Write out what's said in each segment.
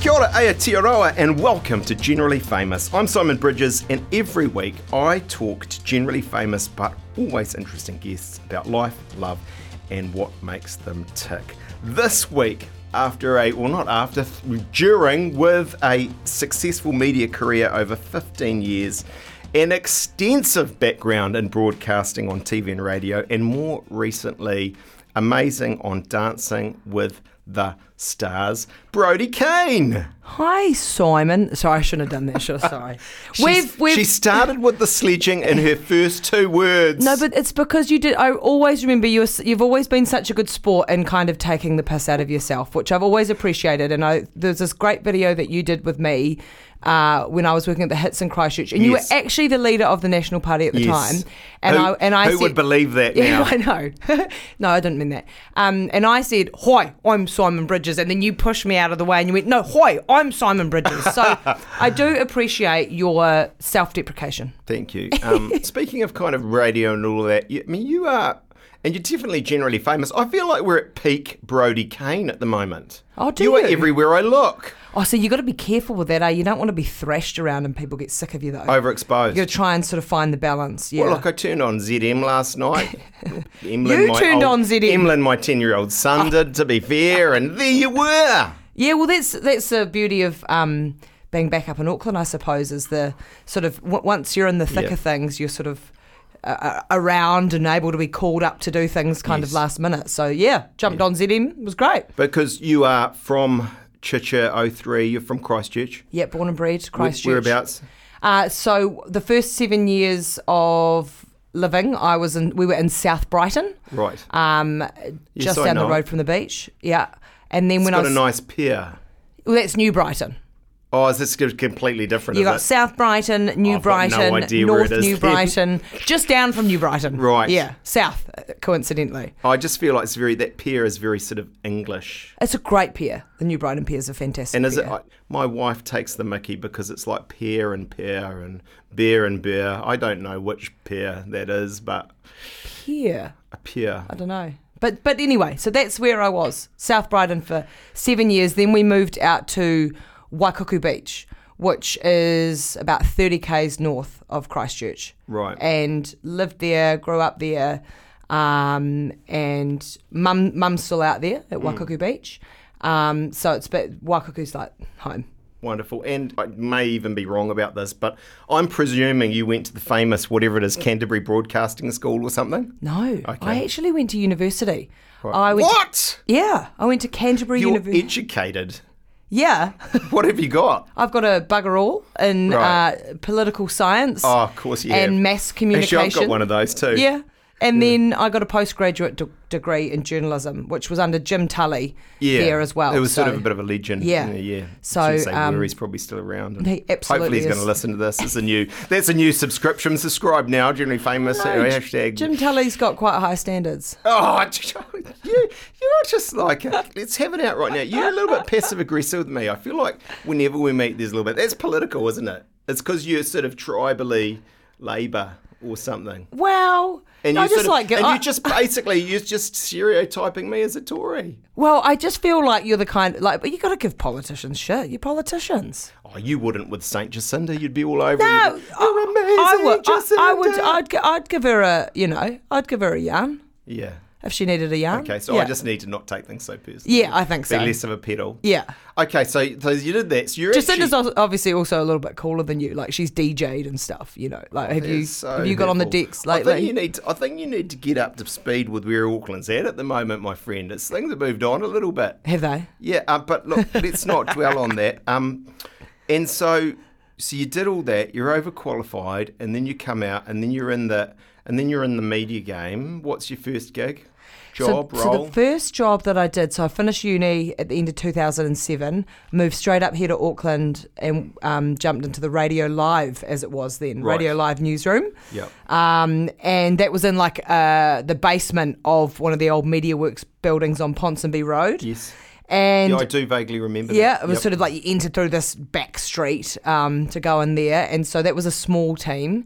Kia ora, Aotearoa, and welcome to Generally Famous. I'm Simon Bridges, and every week I talk to generally famous but always interesting guests about life, love, and what makes them tick. This week, after a, well, not after, during, with a successful media career over 15 years, an extensive background in broadcasting on TV and radio, and more recently, amazing on Dancing with the Stars, Brodie Kane. Hi, Simon. Sorry, I shouldn't have done that. Should I? Sorry. She's- She started with the sledging in her first two words. No, but it's because you did. I always remember you. were- You've always been such a good sport in kind of taking the piss out of yourself, which I've always appreciated. And I, there's this great video that you did with me uh, when I was working at the Hits in Christchurch, and you were actually the leader of the National Party at the Yes. time. And who, I and I said who said, would believe that Yeah, now? I know. no, I didn't mean that. Um, and I said, "Hi, I'm Simon Bridges," and then you pushed me out of the way, and you went, "No, hi, I'm Simon Bridges." So I do appreciate your self-deprecation. Thank you. Um, speaking of kind of radio and all that, you, I mean, you are, and you're definitely generally famous. I feel like we're at peak Brodie Kane at the moment. Oh, do you You are everywhere I look. Oh, so you've got to be careful with that. Eh? You don't want to be thrashed around and people get sick of you, though. Overexposed. You've got to try and sort of find the balance. Yeah. Well, look, I turned on ZM last night. Emlyn, You turned old- on ZM. Emlyn, my ten-year-old son, did. To be fair, and there you were. Yeah, well, that's that's the beauty of um, being back up in Auckland, I suppose, is the sort of w- once you're in the thick Yeah. of things, you're sort of uh, uh, around and able to be called up to do things kind Yes. of last minute. So yeah, jumped on ZM, it was great. Because you are from Chicha 03, you're from Christchurch. Yeah, born and bred, Where- Christchurch. Whereabouts? Uh, so the first seven years of living, I was in. We were in South Brighton, Right. um, just I down the road from the beach. Yeah, and then It's when got I got a nice pier. well, that's New Brighton. Oh, is this completely different? You is got it? South Brighton, New I've no Brighton, where North it New then. Brighton, just down from New Brighton. Right. Yeah, south, uh, coincidentally. I just feel like it's very that pier is very sort of English. It's a great pier. The New Brighton pier is a fantastic And is it? pier. I, my wife takes the Mickey because it's like pear and pear and bear and bear. I don't know which pear that is, but pier? a pear. I don't know. But but anyway, so that's where I was, South Brighton for seven years. Then we moved out to Waikuku Beach, which is about 30 k's north of Christchurch. Right. And lived there, grew up there, um, and mum mum's still out there at Waikuku Beach. Um, so it's but Waikuku's like home. Wonderful. And I may even be wrong about this, but I'm presuming you went to the famous whatever it is Canterbury Broadcasting School or something. No, I actually went to university. I went what? yeah, I went to Canterbury You're University. educated. Yeah. What have you got? I've got a bugger all in Right. uh, political science Oh, of course you have. and mass communication. Actually, I've got one of those too. Yeah. And then I got a postgraduate de- degree in journalism, which was under Jim Tully Yeah, there as well. It was sort of a bit of a legend. Yeah. yeah. So, say um, where he's probably still around. and He absolutely Hopefully, he's going to listen to this. It's a new. That's a new subscription. Subscribe now. Generally famous. No, uh, hashtag. Jim Tully's got quite high standards. Oh, you, you're just like, uh, let's have it out right now. You're a little bit passive aggressive with me. I feel like whenever we meet, there's a little bit. That's political, isn't it? It's because you're sort of tribally Labour or something. Well, And I just of, like and I- you just basically you're just stereotyping me as a Tory. well, I just feel like you're the kind like, but you got to give politicians shit. You're politicians. Oh, you wouldn't with Saint Jacinda. You'd be all over. No, you. I, I would. I, I would. I'd. I'd give her a. You know. I'd give her a yarn yeah. If she needed a yarn. Okay, so yeah. I just need to not take things so personally. Yeah, I think so. Be less of a pedal. Yeah. Okay, so so you did that. So you're Jacinda's actually, al- obviously also a little bit cooler than you. Like she's DJ'd and stuff. You know. Like have you so have you got on the decks I think you need. To, I think you need to get up to speed with where Auckland's at at the moment, my friend. It's things have moved on a little bit. have they? Yeah, uh, but look, let's not dwell on that. Um, and so, so you did all that. You're overqualified, and then you come out, and then you're in the, and then you're in the media game. What's your first gig? Job so, role. so the first job that I did, so I finished uni at the end of 2007, moved straight up here to Auckland and um, jumped into the Radio Live, as it was then, Right. Radio Live newsroom. Yep. Um, and that was in like uh, the basement of one of the old MediaWorks buildings on Ponsonby Road. Yes. And yeah, I do vaguely remember. Yeah, that. it was Yep. sort of like you entered through this back street um, to go in there, and so that was a small team.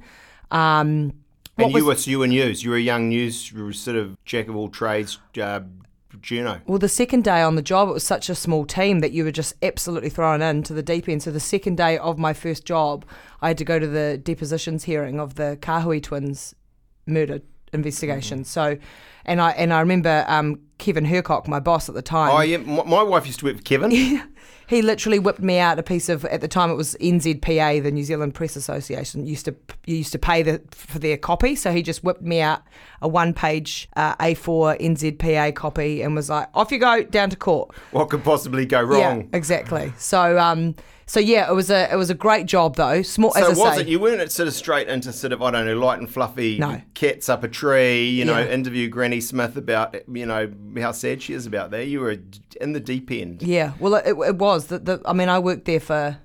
Um, And you was- were so you were news. You were a young news. You were sort of jack of all trades. Uh, Juno? Well, the second day on the job, it was such a small team that you were just absolutely thrown into the deep end. So the second day of my first job, I had to go to the depositions hearing of the Kahui twins murder investigation. Mm-hmm. So, and I and I remember um, Kevin Hercock, my boss at the time. Oh yeah, my, my wife used to work with Kevin. He literally whipped me out a piece of at the time it was NZPA, the New Zealand Press Association used to used to pay the, for their copy, so he just whipped me out a one page uh, A4 NZPA copy and was like, "Off you go down to court." what could possibly go wrong? Yeah, exactly. So um, so yeah, it was a it was a great job though. Small So as I was say, it? You weren't sort of straight into sort of I don't know, light and fluffy No. cats up a tree. You know, Yeah. interview Granny Smith about you know how sad she is about that. You were in the deep end. Yeah, well, it, it was. The, the, I mean, I worked there for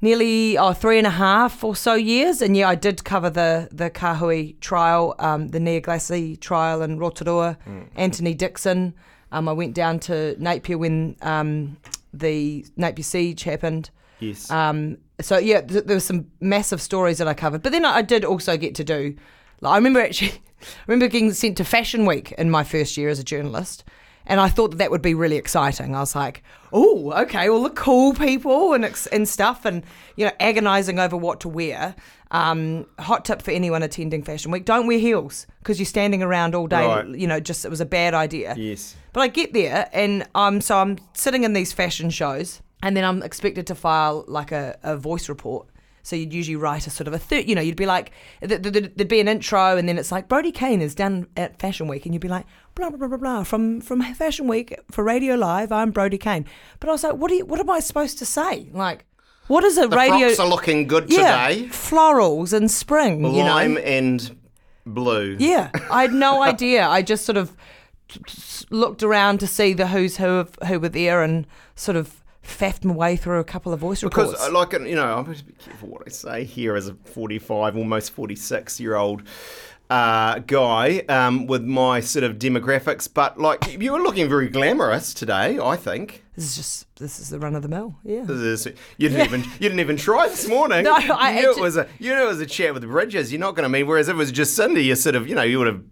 nearly oh, three and a half or so years, and yeah, I did cover the the Kahui trial, um, the Nia Glassie trial in Rotorua, Anthony Dixon. Um, I went down to Napier when um, the Napier siege happened. Yes. Um, so yeah, th- there were some massive stories that I covered, but then I did also get to do. Like, I remember actually, I remember getting sent to Fashion Week in my first year as a journalist, and I thought that that would be really exciting. I was like, oh, okay, all the cool people and ex- and stuff, and you know, agonising over what to wear. Um, hot tip for anyone attending Fashion Week: don't wear heels because you're standing around all day. Right. You know, just it was a bad idea. yes. But I get there, and um, so I'm sitting in these fashion shows, and then I'm expected to file like a, a voice report. So you'd usually write a sort of a third, you know, you'd be like, th- th- th- there'd be an intro, and then it's like Brodie Kane is down at Fashion Week, and you'd be like, blah blah blah blah blah from from Fashion Week for Radio Live. I'm Brodie Kane, but I was like, what do you, what am I supposed to say? Like, what is a The radio? frocks are looking good yeah, today. florals and spring, you know. Lime and blue. Yeah, I had no idea. I just sort of looked around to see the who's who of who were there and sort of faffed my way through a couple of voice Because, reports. uh, like, you know, I'm supposed to be careful what I say here as a 45, almost 46 year old uh, guy um, with my sort of demographics. But, like, you were looking very glamorous today, I think. this is just this is the run of the mill. Yeah. This is- You didn't even you didn't even try this morning. No, you I knew it was a you knew it was a chat with the Bridges. You're not going to mean. Whereas if it was just Cindy, you sort of you know you would have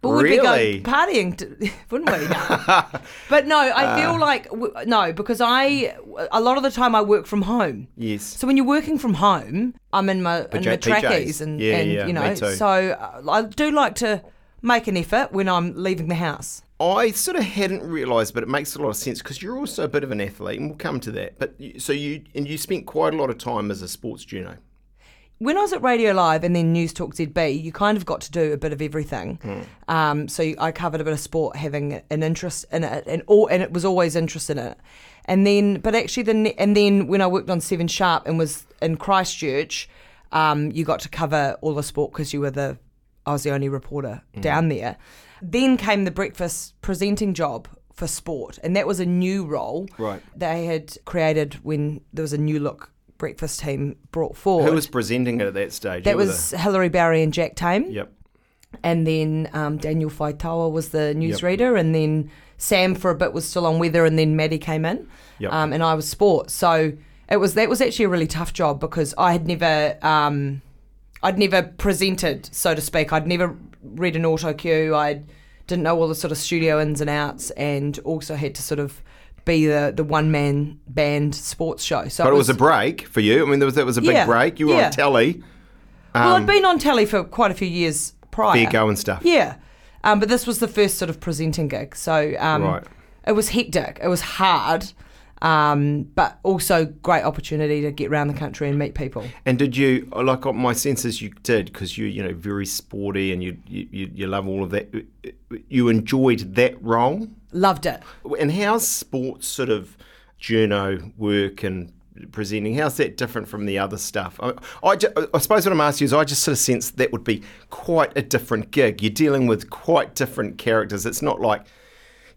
But we'd really. be going partying, to, wouldn't we? But no, I feel like no because I a lot of the time I work from home. yes. So when you're working from home, I'm in my in my trackies and, Yeah, and yeah, you know. So uh, I do like to make an effort when I'm leaving the house. I sort of hadn't realised, but it makes a lot of sense because you're also a bit of an athlete, and we'll come to that. But so you and you spent quite a lot of time as a sports journo. When I was at Radio Live and then News Talk ZB, you kind of got to do a bit of everything. Um, so I covered a bit of sport, having an interest in it, and all, and it was always interested in it. And then, but actually, the ne- and then when I worked on Seven Sharp and was in Christchurch, um, you got to cover all the sport because you were the I was the only reporter down there. Then came the breakfast presenting job for sport, and that was a new role Right. they had created when there was a new look breakfast team brought forward. Who was presenting it at that stage? That was Hilary Barry and Jack Tame. yep. And then um, Daniel Faitaua was the newsreader. And then Sam for a bit was still on weather. And then Maddie came in. Yep. Um, and I was sport. So it was that was actually a really tough job because I had never um, I'd never presented, so to speak. I'd never read an auto cue. I didn't know all the sort of studio ins and outs, and also had to sort of be the, the one man band sports show. So But it was a break for you. I mean, there was that was a big Yeah, break. You were yeah. on telly. well, Um, I'd been on telly for quite a few years prior. fair go and stuff. Yeah. Um, but this was the first sort of presenting gig. So um, Right. it was hectic. It was hard, um, but also great opportunity to get around the country and meet people. And did you like? uh, My sense is you did because you you know very sporty and you you you love all of that. You enjoyed that role. Loved it. And how's sports sort of journo work and presenting? How's that different from the other stuff? I, I, ju- I suppose what I'm asking is I just sort of sense that would be quite a different gig. You're dealing with quite different characters. It's not like,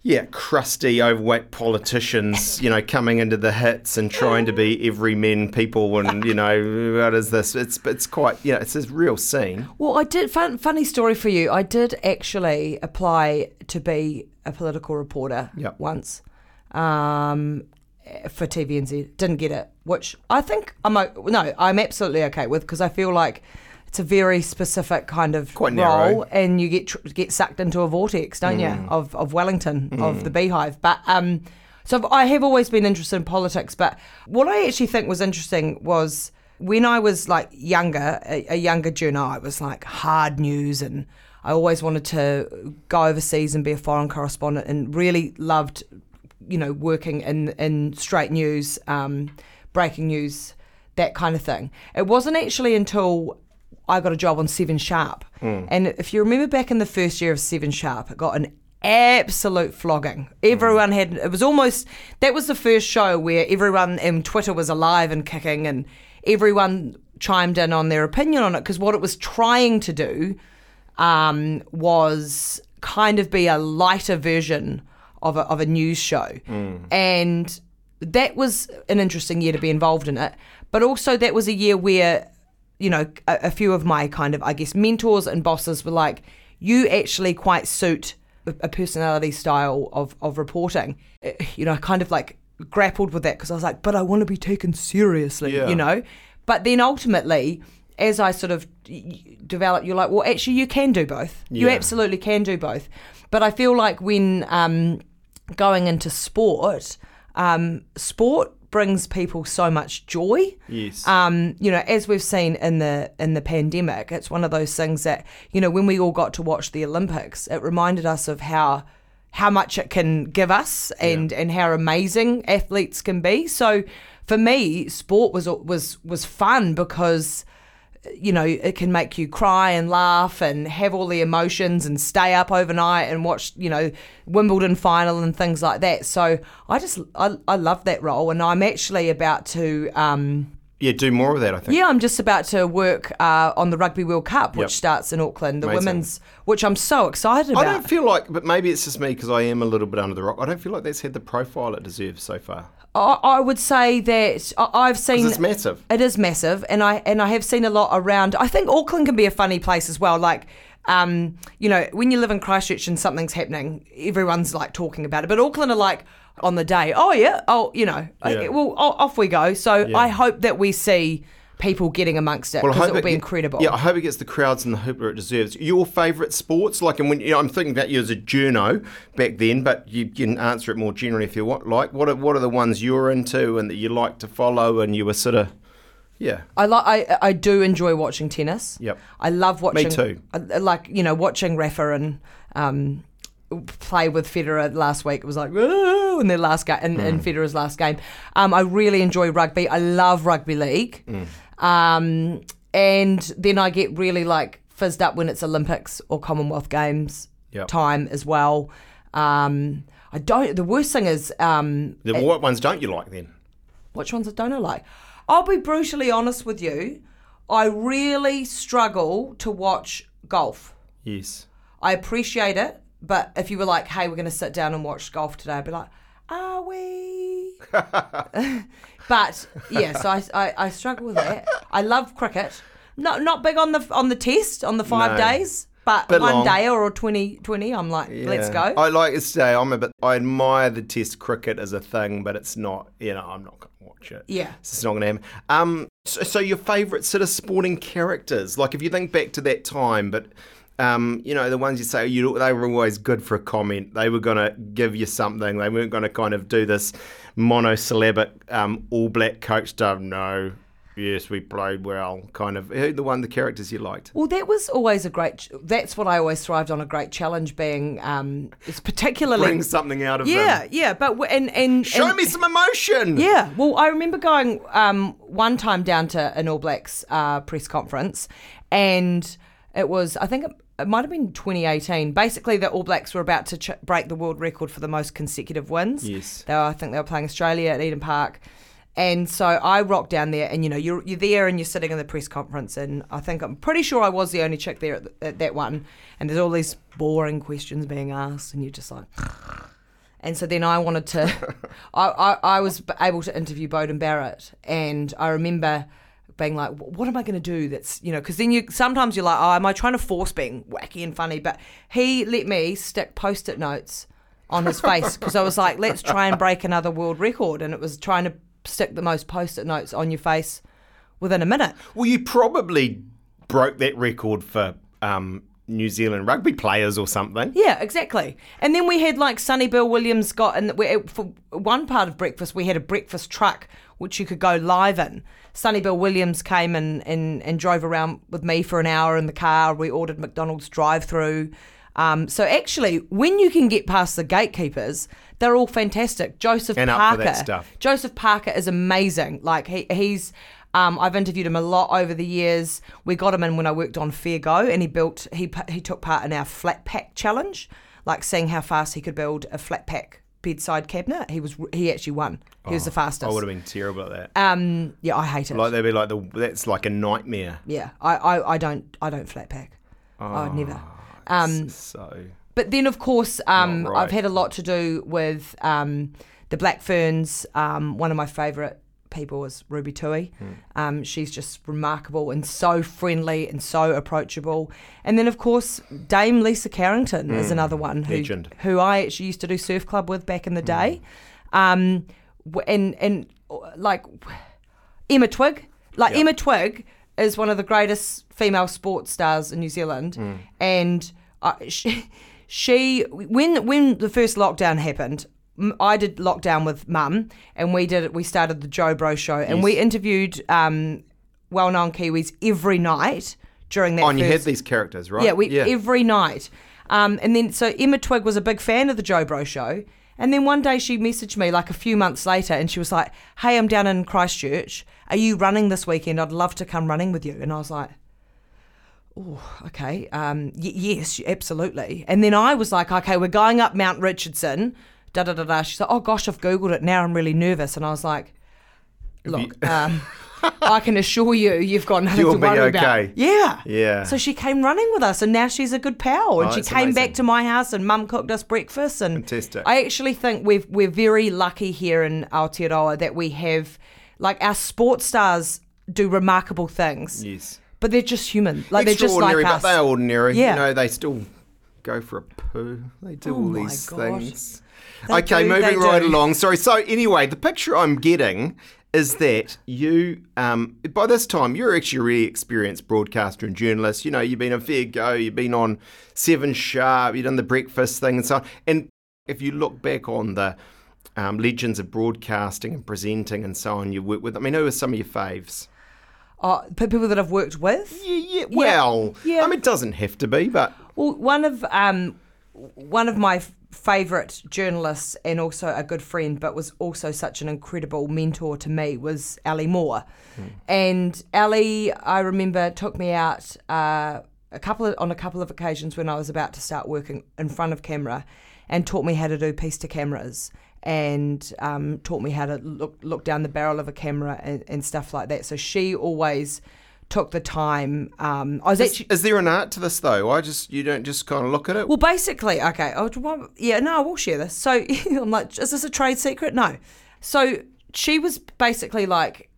yeah, crusty, overweight politicians, you know, coming into the hits and trying to be everymen people and, you know, what is this? It's, it's quite, you know, it's a real scene. Well, I did. Fun, funny story for you. I did actually apply to be a political reporter Yep. once um, for TVNZ. Didn't get it, which I think I'm no, I'm absolutely okay with because I feel like it's a very specific kind of Quite role, and you get tr- get sucked into a vortex, don't you, of of Wellington, of the beehive. But um, so I have always been interested in politics. But what I actually think was interesting was when I was like younger, a, a younger journo, I was like hard news, and I always wanted to go overseas and be a foreign correspondent, and really loved, you know, working in in straight news, um, breaking news, that kind of thing. It wasn't actually until I got a job on Seven Sharp. And if you remember back in the first year of Seven Sharp, it got an absolute flogging. Everyone had, it was almost, that was the first show where everyone, and Twitter was alive and kicking, and everyone chimed in on their opinion on it because what it was trying to do um, was kind of be a lighter version of a, of a news show. And that was an interesting year to be involved in it. But also, that was a year where, you know, a, a few of my kind of, I guess, mentors and bosses were like, you actually quite suit a personality style of, of reporting. Eh, You know, I kind of like grappled with that because I was like, but I want to be taken seriously, Yeah. you know? But then ultimately, as I sort of develop, you're like, well, actually, you can do both. You absolutely can do both. But I feel like when um, going into sport, um, sport brings people so much joy. Yes. Um, you know, as we've seen in the in the pandemic, it's one of those things that you know when we all got to watch the Olympics, it reminded us of how how much it can give us and and how amazing athletes can be. So for me, sport was was was fun because you know it can make you cry and laugh and have all the emotions and stay up overnight and watch you know Wimbledon final and things like that. So I just I, I love that role and I'm actually about to. Um, yeah, do more of that, I think. yeah, I'm just about to work uh, on the Rugby World Cup, which Yep. starts in Auckland, the Amazing. women's, which I'm so excited about. I don't feel like, but maybe it's just me because I am a little bit under the rock. I don't feel like that's had the profile it deserves so far. I, I would say that I, I've seen it's massive. It is massive, and I and I have seen a lot around. I think Auckland can be a funny place as well. Like, um, you know, when you live in Christchurch and something's happening, everyone's like talking about it. But Auckland are like on the day, oh yeah, oh you know, Yeah. well off we go. So I hope that we see people getting amongst it because hope it will be incredible. Yeah, I hope it gets the crowds and the hoop where it deserves. Your favourite sports, like, and when you know, I'm thinking about you as a journo back then, but you can answer it more generally if you want. Like, what are what are the ones you're into and that you like to follow, and you were sort of, yeah, I like. I I do enjoy watching tennis. Yep. I love watching. Me too. I, like you know watching Rafa and um, play with Federer last week. It was like "Whoa," in their last game in, Hmm. in Federer's last game. Um, I really enjoy rugby. I love rugby league. Hmm. Um, and then I get really like fizzed up when it's Olympics or Commonwealth Games Yep. time as well. Um, I don't. The worst thing is um, the, what ones don't you like then? which ones I don't I like? I'll be brutally honest with you. I really struggle to watch golf. Yes. I appreciate it, but if you were like, "Hey, we're going to sit down and watch golf today," I'd be like, "Are we?" but yeah, so I, I, I struggle with that. I love cricket. Not not big on the on the test on the five No. days, but Bit one long. day or a 20, 20 I'm like, let's go. I like to say I'm a bit. I admire the Test cricket as a thing, but it's not. You know, I'm not going to watch it. Yeah. it's not going to happen. Um, so, so your favourite sort of sporting characters, like if you think back to that time, but. Um, you know the ones you say you they were always good for a comment. They were going to give you something. They weren't going to kind of do this monosyllabic um, all black coach stuff. No, yes, we played well. Kind of who the one the characters you liked. Well, that was always a great. That's what I always thrived on. A great challenge being, um, it's particularly Bring something out of it. Yeah, them. yeah, but and and Show and- me some emotion. Yeah, well, I remember going um, one time down to an All Blacks uh, press conference, and it was I think it, might have been 2018. Basically, the All Blacks were about to ch- break the world record for the most consecutive wins. Yes. they were, I think they were playing Australia at Eden Park. And so I rocked down there, and you know, you're you're there, and you're sitting in the press conference, and I think I'm pretty sure I was the only chick there at, at that one. And there's all these boring questions being asked, and you're just like, and so then I wanted to, I, I, I was able to interview Beauden Barrett, and I remember being like, what am I going to do that's, you know, because then you, sometimes you're like, oh, am I trying to force being wacky and funny? But he let me stick post it notes on his face because I was like, let's try and break another world record. And it was trying to stick the most post it notes on your face within a minute. Well, you probably broke that record for um, New Zealand rugby players or something. Yeah, exactly. And then we had like Sonny Bill Williams got, and for one part of breakfast, we had a breakfast truck which you could go live in. Sonny Bill Williams came and, and, and drove around with me for an hour in the car. We ordered McDonald's drive through. Um, so actually, when you can get past the gatekeepers, they're all fantastic. Joseph And up for Parker. that stuff. Joseph Parker is amazing. Like he, he's. Um, I've interviewed him a lot over the years. We got him in when I worked on Fair Go, and he built. He he took part in our flat pack challenge, like seeing how fast he could build a flat pack bedside cabinet. He was he actually won. He was the fastest. I would have been terrible at that. Um, yeah, I hate it. like they'd be like the that's like a nightmare. yeah, I, I, I don't I don't flat pack. I would never. Um, So but then of course um, right. I've had a lot to do with um, the Black Ferns. Um, one of my favourite people is Ruby Tui. Hmm. Um, she's just remarkable and so friendly and so approachable. And then of course Dame Lisa Carrington is another one who Hmm. Legend. Hmm. who I actually used to do surf club with back in the day. Um, and and uh, like Emma Twigg, like Yeah. Emma Twigg is one of the greatest female sports stars in New Zealand, Hmm. and uh, she, she when when the first lockdown happened. I did lockdown with mum, and we did we started the Joe Bro show, and we interviewed um, well-known Kiwis every night during that. oh, and you had these characters, right? yeah, we every night. Um, and then so Emma Twigg was a big fan of the Joe Bro show. And then one day she messaged me like a few months later and she was like, Hey, I'm down in Christchurch. Are you running this weekend? I'd love to come running with you. And I was like, Oh, okay. Um, y- yes, absolutely. And then I was like, Okay, we're going up Mount Richardson. Da da da da. She's like, Oh gosh, I've Googled it now. I'm really nervous. And I was like, Look, um, I can assure you, you've got nothing You'll to be worry about. Yeah. Yeah. So she came running with us, and now she's a good pal. And Oh, she that's came amazing. back to my house, and Mum cooked us breakfast. And Fantastic. I actually think we've we're very lucky here in Aotearoa that we have, like, our sports stars do remarkable things, yes. but they're just human. Like they're just like Extraordinary, us. but they're ordinary. Yeah. You know, they still go for a poo. They do Oh all my these gosh. things. They okay, do, moving right do. along. Sorry. So anyway, the picture I'm getting is that you, um, by this time, you're actually a really experienced broadcaster and journalist. You know, you've been on Fair Go, you've been on Seven Sharp, you've done the breakfast thing and so on. And if you look back on the um, legends of broadcasting and presenting and so on you work with, I mean, who are some of your faves? Oh, people that I've worked with. Yeah, yeah. Well, Yeah. I mean, it doesn't have to be, but Well, one of um, one of my f- favourite journalist and also a good friend, but was also such an incredible mentor to me was Ali Moore. And Ali, I remember, took me out uh, a couple of, on a couple of occasions when I was about to start working in front of camera, and taught me how to do piece to cameras. And um, taught me how to look look down the barrel of a camera and, and stuff like that. So she always took the time. Um, I was is, actually is there an art to this though? I just you don't just kind of look at it. well, basically, okay. Oh, well, yeah, no, I will share this. So I'm like, is this a trade secret? No. So she was basically like,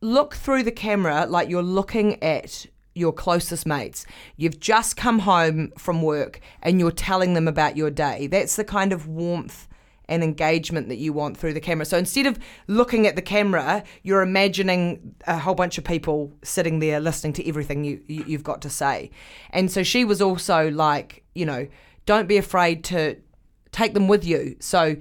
look through the camera like you're looking at your closest mates. You've just come home from work and you're telling them about your day. That's the kind of warmth and engagement that you want through the camera. So instead of looking at the camera, you're imagining a whole bunch of people sitting there listening to everything you, you you've got to say. And so she was also like, you know, don't be afraid to take them with you. So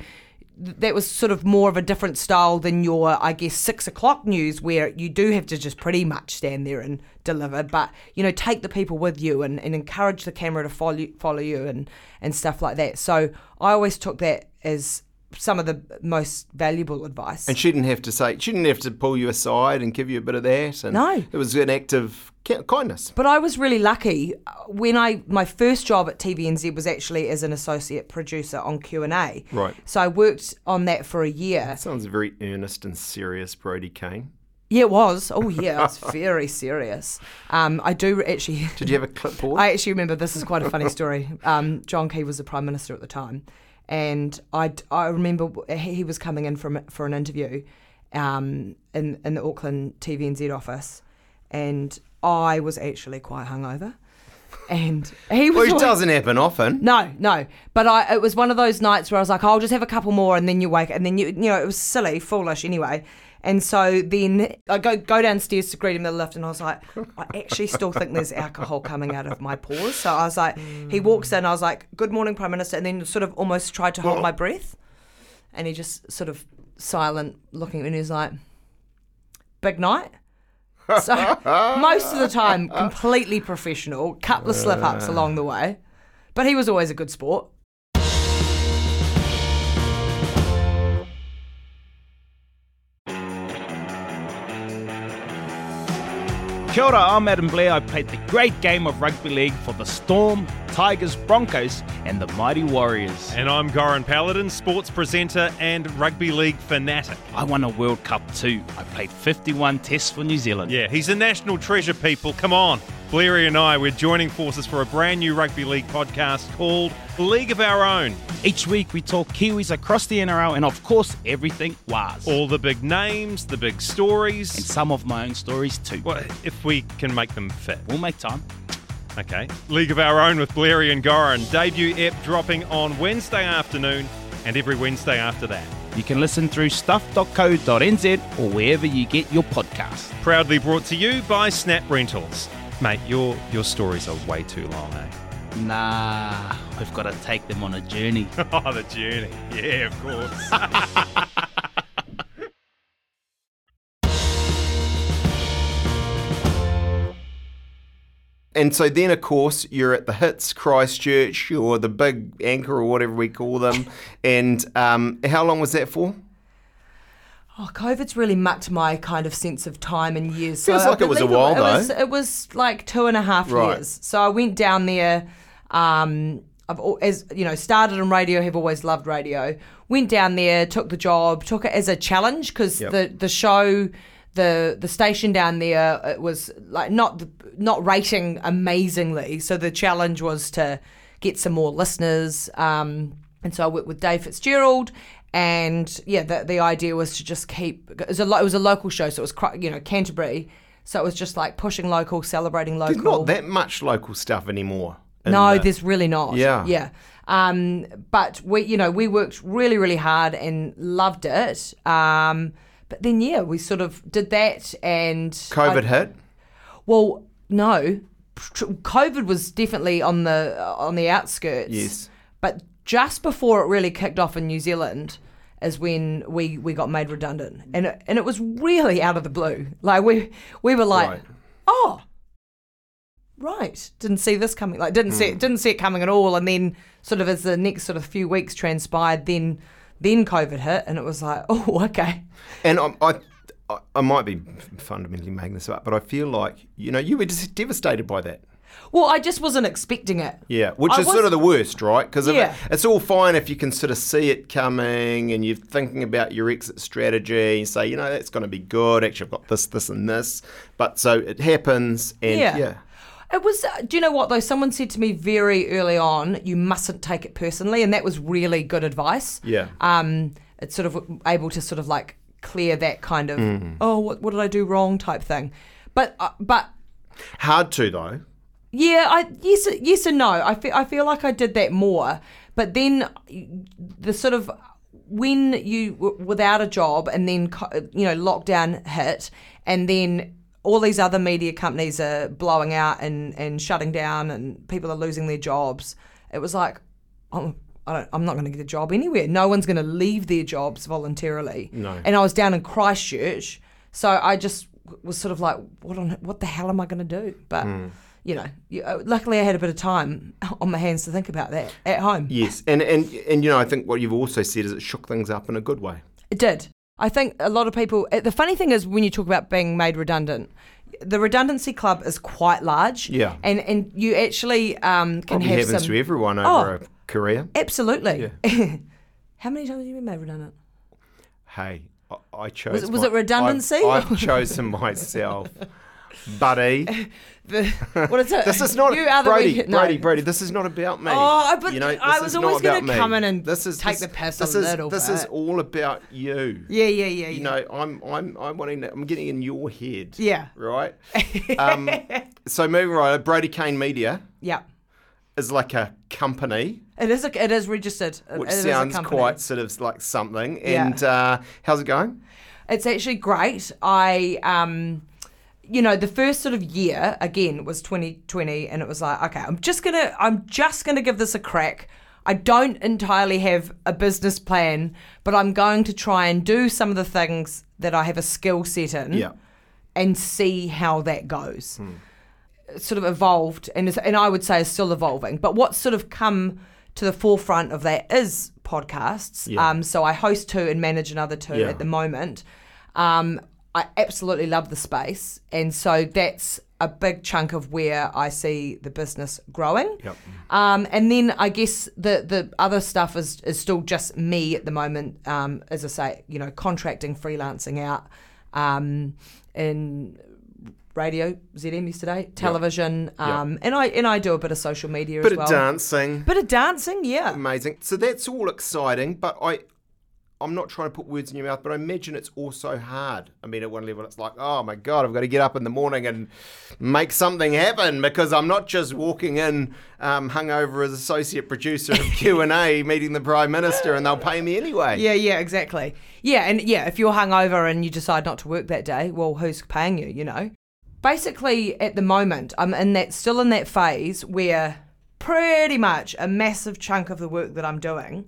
that was sort of more of a different style than your, I guess, six o'clock news, where you do have to just pretty much stand there and deliver. But you know, take the people with you and, and encourage the camera to follow you, follow you and and stuff like that. So I always took that as some of the most valuable advice. and she didn't have to say she didn't have to pull you aside and give you a bit of that. And No. it was an act of kindness. But I was really lucky uh, when I my first job at TVNZ was actually as an associate producer on Q and A. Right. So I worked on that for a year. Sounds very earnest and serious, Brodie Kane. Yeah, it was. Oh yeah, it was very serious. Um, I do actually. Did you have a clipboard? I actually remember this is quite a funny story. Um, John Key was the prime minister at the time, and I, I remember he was coming in from for an interview, um, in in the Auckland TVNZ office, and I was actually quite hungover, and he was. Which like- doesn't happen often. no, no. But I, it was one of those nights where I was like, I'll just have a couple more, and then you wake, and then you, you know, it was silly, foolish, anyway. And so then I go go downstairs to greet him in the lift, and I was like, I actually still think there's alcohol coming out of my pores. So I was like, he walks in, I was like, Good morning, Prime Minister, and then sort of almost tried to hold my breath, and he just sort of silent looking, and he's like, Big night. So most of the time, completely professional, couple of slip ups along the way, but he was always a good sport. Kia ora, I'm Adam Blair. I played the great game of rugby league for the Storm, Tigers, Broncos, and the Mighty Warriors. And I'm Goran Paladin, sports presenter and rugby league fanatic. I won a World Cup too. I played 51 tests for New Zealand. Yeah, he's a national treasure, people. Come on. Blairy and I, we're joining forces for a brand new rugby league podcast called League of Our Own. Each week we talk Kiwis across the NRL and, of course, everything was. All the big names, the big stories. and some of my own stories too. Well, if we can make them fit. We'll make time. Okay. League of Our Own with Blairy and Goran. Debut ep dropping on Wednesday afternoon and every Wednesday after that. You can listen through stuff.co.nz or wherever you get your podcast. Proudly brought to you by Snap Rentals. Mate, your your stories are way too long, eh? Nah, we've got to take them on a journey. Oh, the journey. Yeah, of course. And so then, of course, you're at the Hits Christchurch or the big anchor or whatever we call them. and um, how long was that for? Oh, COVID's really mucked my kind of sense of time and years. Feels I like it was a while, it, was, though. It was like two and a half Right. years. So I went down there. Um, I've as you know started in radio. Have always loved radio. Went down there, took the job, took it as a challenge because Yep. the the show. The, the station down there it was like not not rating amazingly so the challenge was to get some more listeners um, and so I worked with Dave Fitzgerald and yeah the, the idea was to just keep it was, a, it was a local show so it was you know Canterbury so it was just like pushing local celebrating local There's not that much local stuff anymore. no, the- there's really not. Yeah. Yeah. Um, but we, you know, we worked really, really hard and loved it. Um, but then, yeah, we sort of did that and COVID I- hit. well, no, COVID was definitely on the on the outskirts. Yes. But just before it really kicked off in New Zealand is when we, we got made redundant, and it, and it was really out of the blue. Like we we were like, Right. oh, right, didn't see this coming. Like didn't see Hmm. it, didn't see it coming at all. And then sort of as the next sort of few weeks transpired, then then COVID hit, and it was like, oh, okay. And I, I, I- might be fundamentally making this up, but I feel like, you know, you were just devastated by that. Well, I just wasn't expecting it. Yeah, which I is sort of the worst, right? Because Yeah. it's all fine if you can sort of see it coming and you're thinking about your exit strategy and say, you know, that's going to be good. Actually, I've got this, this, and this. But so it happens, and Yeah. yeah, It was. uh, Do you know what though? Someone said to me very early on, "You mustn't take it personally," and that was really good advice. Yeah. Um, it's sort of able to sort of like clear that kind of Mm-hmm. oh, what what did I do wrong type thing. But uh, but hard to though. yeah, I yes yes and no. I feel I feel like I did that more, but then the sort of when you without a job and then co- you know lockdown hit and then all these other media companies are blowing out and, and shutting down and people are losing their jobs. It was like, oh, I don't, I'm not going to get a job anywhere. No one's going to leave their jobs voluntarily. No. And I was down in Christchurch, so I just was sort of like, what on what the hell am I going to do? But you know, you, uh, luckily I had a bit of time on my hands to think about that at home. Yes, and and and you know, I think what you've also said is it shook things up in a good way. It did. I think a lot of people. uh, The funny thing is, when you talk about being made redundant, the redundancy club is quite large. Yeah. And and you actually um, can Probably have happens some. to everyone over Oh. a career. Absolutely. How many times have you been made redundant? Hey, I, I chose. Was it- was my- it redundancy? I've, I've chosen myself, buddy. The- what is it? This is not you are the Brady. no. Brady. Brady. This is not about me. Oh, but you know, I was always gonna come in and this is take this, the piss this a is, little This is all about you. Yeah, yeah, yeah, yeah. You know, I'm I'm I'm wanting to, I'm getting in your head. Yeah. Right. Um, so moving right, Brodie Kane Media yeah. is like a company, It is. A, it is registered. Which it sounds quite sort of like something. Yeah. And uh, how's it going? It's actually great. I um you know, the first sort of year again was 2020 and it was like, okay, I'm just going to I'm just to give this a crack. I don't entirely have a business plan, but I'm going to try and do some of the things that I have a skill set in Yeah. and see how that goes. It's sort of evolved, and is, and I would say is still evolving. But what's sort of come to the forefront of that is podcasts. Yeah. Um, so I host two and manage another two Yeah. at the moment. Um, I absolutely love the space, and so that's a big chunk of where I see the business growing. Yep. Um, and then I guess the the other stuff is is still just me at the moment. Um, as I say, you know, contracting, freelancing out, um, in radio, ZM yesterday, television, um, and I and I do a bit of social media Bit as well. of dancing. Bit of dancing, yeah. Amazing. So that's all exciting, but I I'm not trying to put words in your mouth, but I imagine it's also hard. I mean, at one level, it's like, oh my god, I've got to get up in the morning and make something happen because I'm not just walking in um, hungover as associate producer of Q and A, meeting the prime minister, and they'll pay me anyway. Yeah, yeah, exactly. Yeah, and yeah, if you're hungover and you decide not to work that day, well, who's paying you? You know. Basically, at the moment, I'm in that still in that phase where pretty much a massive chunk of the work that I'm doing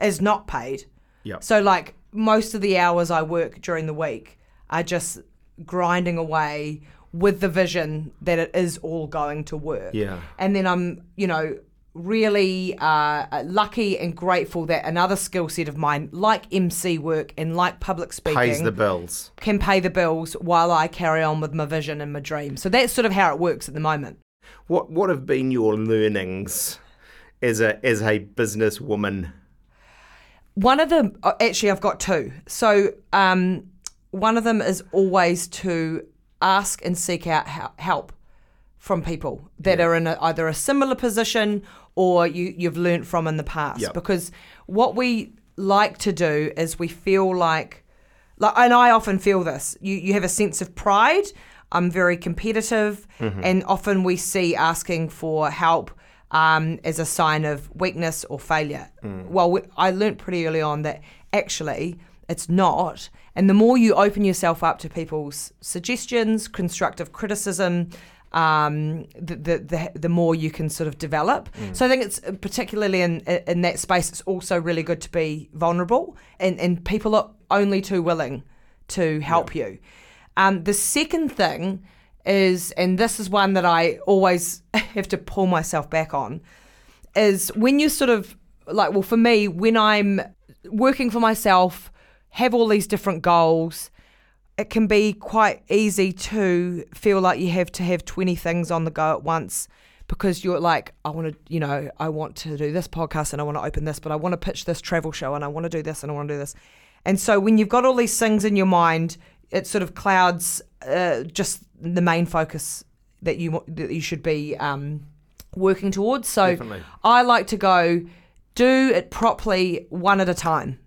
is not paid. Yep. So like most of the hours I work during the week are just grinding away with the vision that it is all going to work. Yeah. And then I'm, you know, really uh, lucky and grateful that another skill set of mine, like MC work and like public speaking, Pays the bills. can pay the bills while I carry on with my vision and my dream. So that's sort of how it works at the moment. What What have been your learnings as a as a businesswoman? One of them, uh, actually, I've got two. So, um, one of them is always to ask and seek out help from people that are in a, either a similar position or you, you've learnt from in the past. Yep. Because what we like to do is we feel like, like, and I often feel this. You you have a sense of pride. I'm very competitive, and often we see asking for help um, as a sign of weakness or failure. Well, I learnt pretty early on that actually it's not. And the more you open yourself up to people's suggestions, constructive criticism, um, the, the the the more you can sort of develop. So I think it's uh, particularly in in that space. It's also really good to be vulnerable, and and people are only too willing to help you. Um, the second thing is, and this is one that I always have to pull myself back on, is when you sort of like, well, for me, when I'm working for myself, have all these different goals, it can be quite easy to feel like you have to have 20 things on the go at once because you're like, I want to, you know, I want to do this podcast and I want to open this, but I want to pitch this travel show and I want to do this and I want to do this. And so when you've got all these things in your mind, it sort of clouds uh, just the main focus that you that you should be um, working towards. So Definitely. I like to go do it properly one at a time.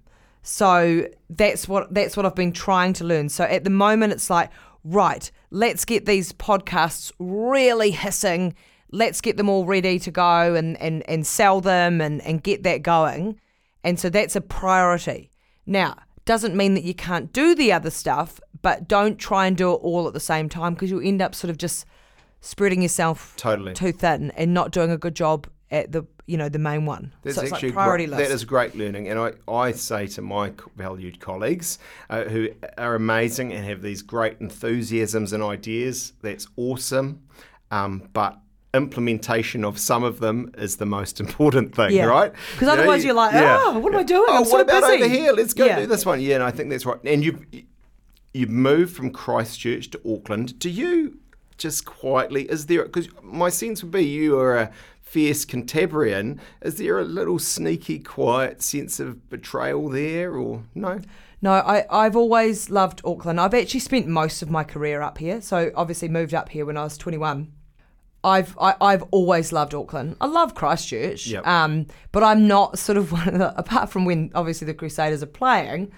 So that's what that's what I've been trying to learn. So at the moment it's like, right, let's get these podcasts really hissing. Let's get them all ready to go and, and, and sell them and, and get that going. And so that's a priority. Now, doesn't mean that you can't do the other stuff, but don't try and do it all at the same time because you'll end up sort of just spreading yourself Totally. too thin and not doing a good job at the you know the main one. That's so actually like priority great, list. that is great learning, and I, I say to my valued colleagues uh, who are amazing and have these great enthusiasms and ideas. That's awesome, um, but implementation of some of them is the most important thing, Yeah. right? 'Cause You know, otherwise you- you're like, "Oh, what am I doing? Oh, I'm what so about busy." over here? Let's go Yeah. do this one. Yeah, and I think that's right. And you you've moved from Christchurch to Auckland. Do you just quietly? Is there? Because my sense would be you are a fierce Cantabrian. Is there a little sneaky, quiet sense of betrayal there, or no? No, I, I've always loved Auckland. I've actually spent most of my career up here. So obviously moved up here when I was 21. I've I, I've always loved Auckland. I love Christchurch. Yep. Um, but I'm not sort of one of the apart from when obviously the Crusaders are playing.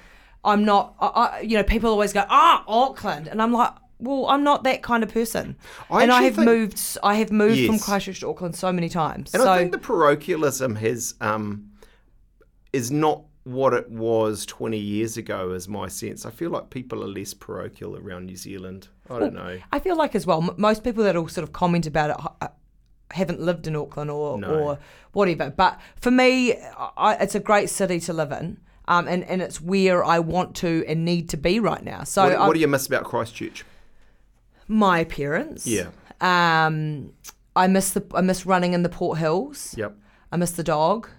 I'm not. I, I, you know, people always go, ah, Auckland, and I'm like, well, I'm not that kind of person. I and I have think- moved. I have moved from Christchurch to Auckland so many times. And so I think the parochialism has um, is not what it was 20 years ago, is my sense. I feel like people are less parochial around New Zealand. I don't know. I feel like as well, m- most people that will sort of comment about it uh, haven't lived in Auckland or, No. or whatever. But for me, I, it's a great city to live in. Um, and, and it's where I want to and need to be right now. So What, what do you miss about Christchurch? my appearance. Yeah. Um, I miss the I miss running in the Port Hills. Yep. I miss the dog.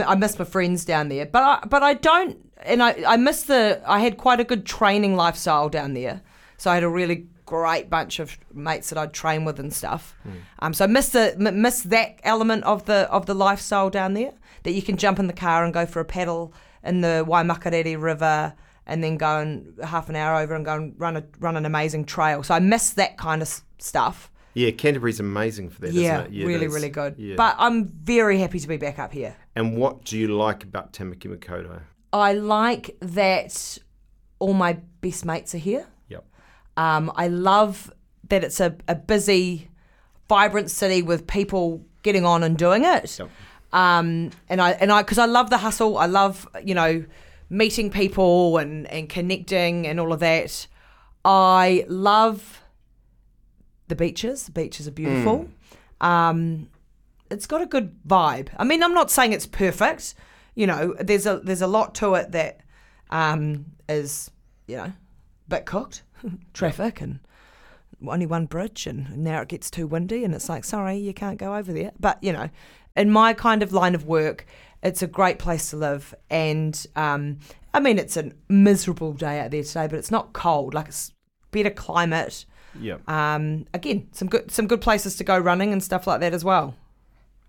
I miss my friends down there, but I, but I don't, and I I miss the. I had quite a good training lifestyle down there, so I had a really great bunch of mates that I'd train with and stuff. Um, so I miss the m- miss that element of the of the lifestyle down there that you can jump in the car and go for a paddle in the Waimakariri River. And then go and half an hour over and go and run a run an amazing trail. So I miss that kind of stuff. Yeah, Canterbury's amazing for that, Yeah, isn't it? it really, really good. Yeah. But I'm very happy to be back up here. and what do you like about Tamaki Makaurau? I like that all my best mates are here. Yep. Um, I love that it's a, a busy, vibrant city with people getting on and doing it. Yep. Um, and I and I because I love the hustle. I love you know meeting people and and connecting and all of that. I love the beaches. The beaches are beautiful. Um, it's got a good vibe. I mean, I'm not saying it's perfect. You know, there's a there's a lot to it that um, is you know, a bit cooked, traffic and only one bridge, and now it gets too windy, and it's like, sorry, you can't go over there. But you know, in my kind of line of work, it's a great place to live, and um, I mean, it's a miserable day out there today, but it's not cold. Like it's better climate. Yep. Um, again, some good some good places to go running and stuff like that as well.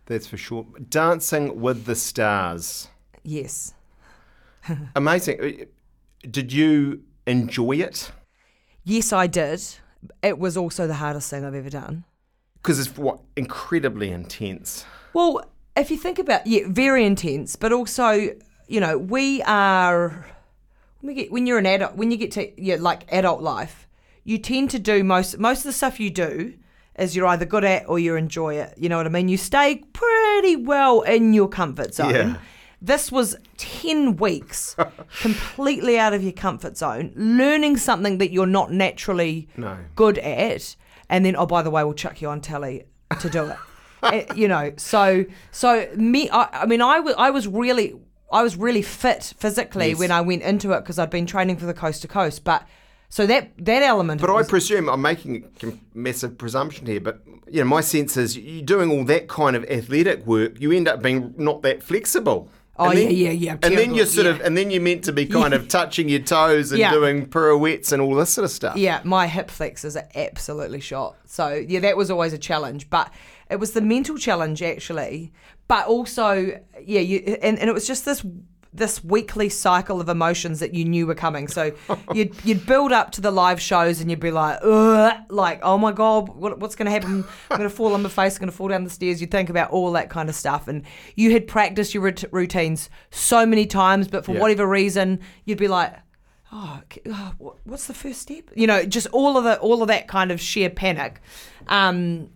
That's for sure. Dancing with the Stars. Yes. Amazing. Uh, Did you enjoy it? Yes, I did. It was also the hardest thing I've ever done. Because it's what incredibly intense. Well, if you think about yeah, very intense, but also, you know, we are when we get when you're an adult when you get to yeah, like adult life, you tend to do most most of the stuff you do is you're either good at or you enjoy it. You know what I mean? You stay pretty well in your comfort zone. Yeah. This was 10 weeks completely out of your comfort zone, learning something that you're not naturally No. good at, and then oh by the way, we'll chuck you on telly to do it. Eh, you know, so so me, I, I mean, I was I was really I was really fit physically Yes. when I went into it because I'd been training for the coast to coast, but so that that element. But I presume I'm making a massive presumption here, but you know, my sense is you're doing all that kind of athletic work, you end up being not that flexible. Oh, then- yeah, yeah, yeah, And then you're sort of, and then you're meant to be kind of touching your toes and Yeah. doing pirouettes and all this sort of stuff. Yeah, my hip flexors are absolutely shot. So yeah, that was always a challenge. But it was the mental challenge actually. But also, yeah, you and, and it was just this this weekly cycle of emotions that you knew were coming. So you'd you'd build up to the live shows and you'd be like, Ugh, like, oh my god, what, what's going to happen? I'm going to fall on my face. I'm going to fall down the stairs. You'd think about all that kind of stuff, and you had practiced your rut- routines so many times, but for Yeah. whatever reason, you'd be like oh, oh, what- what's the first step? You know, just all of the all of that kind of sheer panic. Um,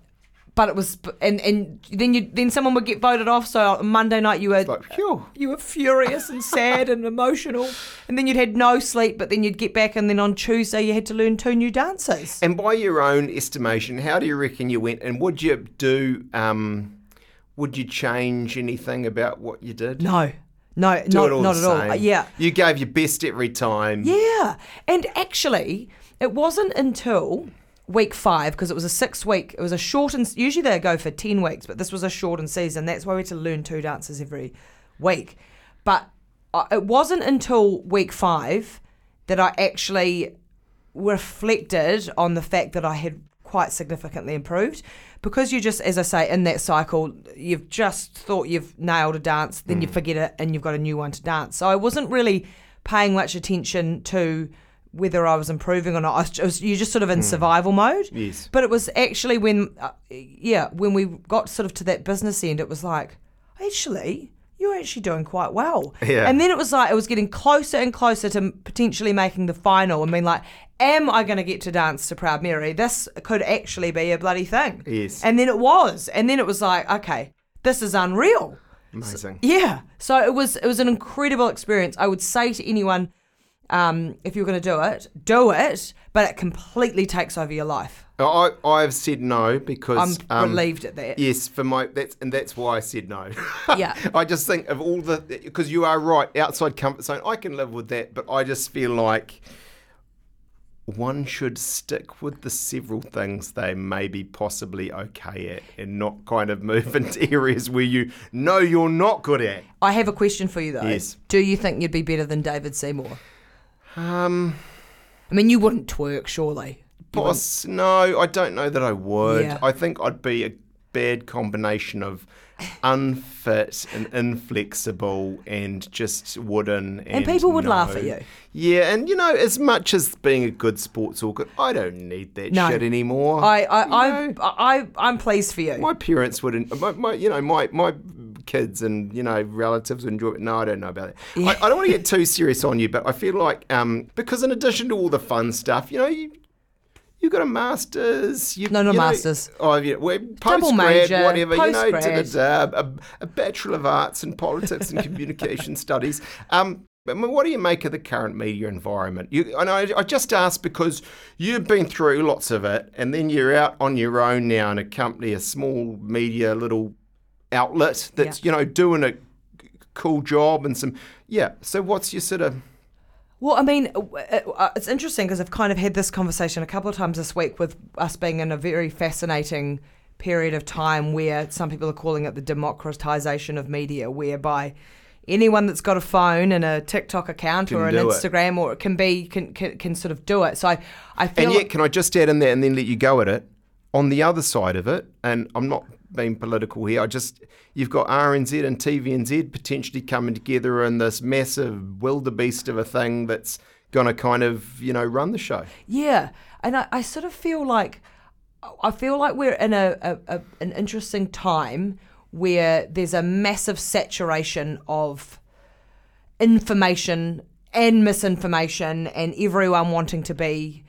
but it was, and and then you then someone would get voted off. So on Monday night you were Like, you were furious and sad and emotional, and then you'd had no sleep. But then you'd get back, and then on Tuesday you had to learn two new dances. And by your own estimation, how do you reckon you went? And would you do? Um, would you change anything about what you did? No, no, Do not not at all. Uh, Yeah, You gave your best every time. Yeah. And actually, it wasn't until week five, because it was a six week, it was a shortened, usually they go for 10 weeks, but this was a shortened season. That's why we had to learn two dances every week. But uh, it wasn't until week five that I actually reflected on the fact that I had quite significantly improved because you just as I say in that cycle you've just thought you've nailed a dance then you forget it and you've got a new one to dance so I wasn't really paying much attention to whether I was improving or not I Was, you're just sort of in survival mode Yes. but it was actually when uh, yeah when we got sort of to that business end it was like actually you're actually doing quite well Yeah. and then it was like it was getting closer and closer to potentially making the final and being like, am I going to get to dance to Proud Mary? This could actually be a bloody thing. Yes. And then it was. And then it was like, okay, this is unreal. Amazing. Yeah. So it was it was an incredible experience. I would say to anyone, um, if you're going to do it, do it, but it completely takes over your life. I I've said no because I'm um, relieved at that. Yes, for my that's and that's why I said no. Yeah. I just think of all the because you are right outside comfort zone. I can live with that, but I just feel like one should stick with the several things they may be possibly okay at, and not kind of move into areas where you know you're not good at. I have a question for you though. Yes. Do you think you'd be better than David Seymour? Um, I mean, you wouldn't twerk, surely. Boss, no, I don't know that I would. Yeah. I think I'd be a bad combination of unfit and inflexible and just wooden. And, And people would laugh at you. Yeah, and you know, as much as being a good sports orchid, I don't need that No. shit anymore. I, I, You I, know, I, I'm pleased for you. my parents wouldn't. My, my, you know, my my kids and you know relatives would enjoy it. No, I don't know about it. I, I don't want to get too serious on you, but I feel like um, because in addition to all the fun stuff, you know, you. You got a master's. You, No, no you know- master's. Oh, yeah, well, Double postgrad, major, whatever. You know, postgrad. did a, a, a bachelor of arts in politics and communication studies. Um, I mean, what do you make of the current media environment? You, and I, I just ask because you've been through lots of it, and then you're out on your own now in a company, a small media little outlet that's you know doing a cool job and some yeah. So what's your sort of Well, I mean, uh, uh, it's interesting because I've kind of had this conversation a couple of times this week with us being in a very fascinating period of time where some people are calling it the democratization of media, whereby anyone that's got a phone and a TikTok account or an do it. Instagram or it can be can, can can sort of do it. So I, I feel And like- can I just add in there and then let you go at it? On the other side of it, and I'm not being political here, I just, you've got RNZ and TVNZ potentially coming together in this massive wildebeest of a thing that's going to kind of, you know, run the show. Yeah, and I, I sort of feel like I feel like we're in a, a, a an interesting time where there's a massive saturation of information and misinformation, and everyone wanting to be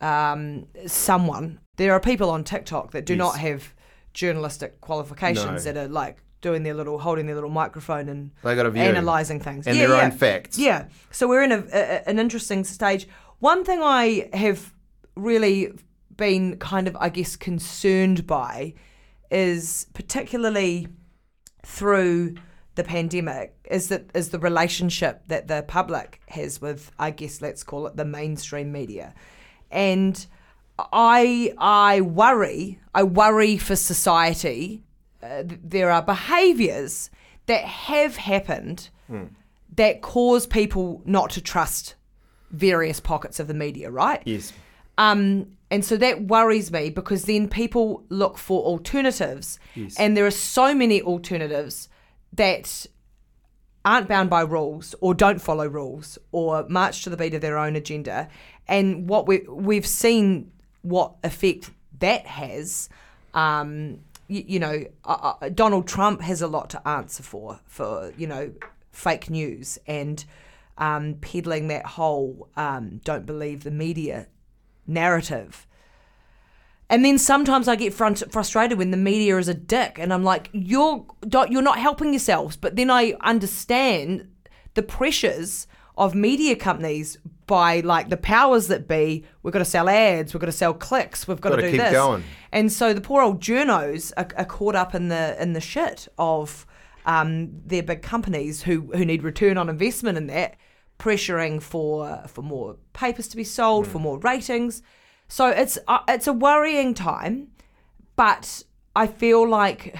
um, someone. There are people on TikTok that do not have journalistic qualifications No. that are like doing their little, holding their little microphone and They got a view. analyzing things And Yeah, their yeah. own facts. Yeah. So we're in a, a, an interesting stage. One thing I have really been kind of, I guess, concerned by is particularly through the pandemic is that is the relationship that the public has with I guess let's call it the mainstream media. And I I worry, I worry for society uh, there are behaviors that have happened that cause people not to trust various pockets of the media, right? Yes. Um, and so that worries me because then people look for alternatives, Yes. and there are so many alternatives that aren't bound by rules or don't follow rules or march to the beat of their own agenda. And what we we've seen what effect that has. Um, you, you know, uh, uh, Donald Trump has a lot to answer for for you know fake news and um, peddling that whole um, don't believe the media narrative. And then sometimes I get front- frustrated when the media is a dick, and I'm like, "You're you're not helping yourselves." But then I understand the pressures of media companies by like the powers that be. We've got to sell ads, we've got to sell clicks, we've got Gotta to do keep this. going. And so the poor old journos are, are caught up in the in the shit of um, their big companies who who need return on investment in that, pressuring for for more papers to be sold, for more ratings. So it's uh, it's a worrying time, but I feel like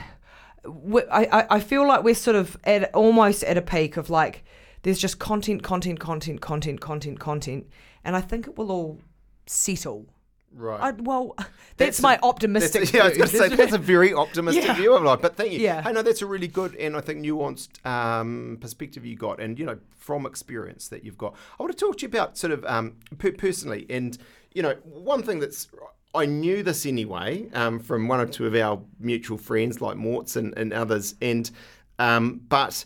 I- I feel like we're sort of at almost at a peak of like there's just content, content, content, content, content, content, and I think it will all settle. Right. I, well, that's, That's my a- optimistic. That's, yeah, I was going to say that's a very optimistic Yeah. view of life. But thank you. Yeah. Hey, no, that's a really good and I think nuanced um, perspective you got, and you know, from experience that you've got. I want to talk to you about sort of um, per- personally, and you know, one thing that's I knew this anyway um, from one or two of our mutual friends like Mortz and, and others, and um, but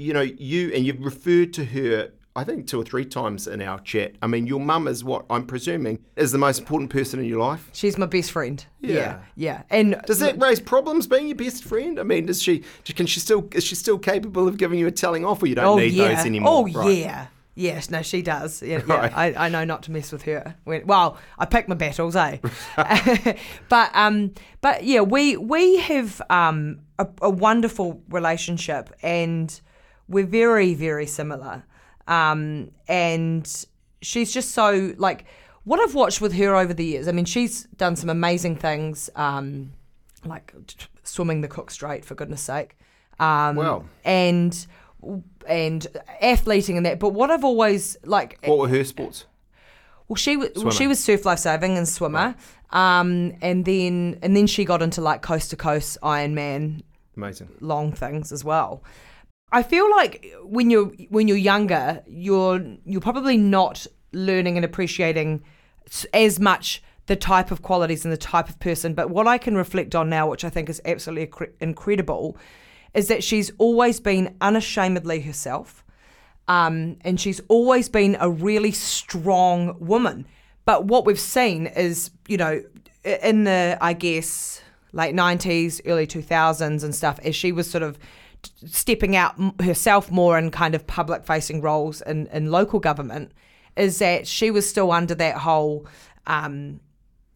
you know, you and you've referred to her I think two or three times in our chat. I mean, your mum is what I'm presuming is the most important person in your life. She's my best friend. Yeah. Yeah, yeah. And Does that raise problems being your best friend? I mean, does she can she still is she still capable of giving you a telling off, or you don't oh need yeah. those anymore? Oh Right. yeah. Yes, no, she does. Yeah, yeah. Right. I, I know not to mess with her. Well, I pick my battles, eh? but um, but yeah, we we have um a, a wonderful relationship, and we're very very similar. Um, and she's just so like what I've watched with her over the years. I mean, she's done some amazing things, um, like swimming the Cook Strait for goodness sake. Um, Wow. and and athleting and that. But what I've always like, What were her sports? well, she was well, she was surf lifesaving and swimmer, um, and then and then she got into like coast to coast Ironman Amazing. long things as well. I feel like when you're when you're younger, you're you're probably not learning and appreciating as much the type of qualities and the type of person. But what I can reflect on now, which I think is absolutely incredible, is that she's always been unashamedly herself, um, and she's always been a really strong woman. But what we've seen is, you know, in the I guess late '90s, early 2000s, and stuff, as she was sort of stepping out herself more in kind of public facing roles in, in local government, is that she was still under that whole. Um,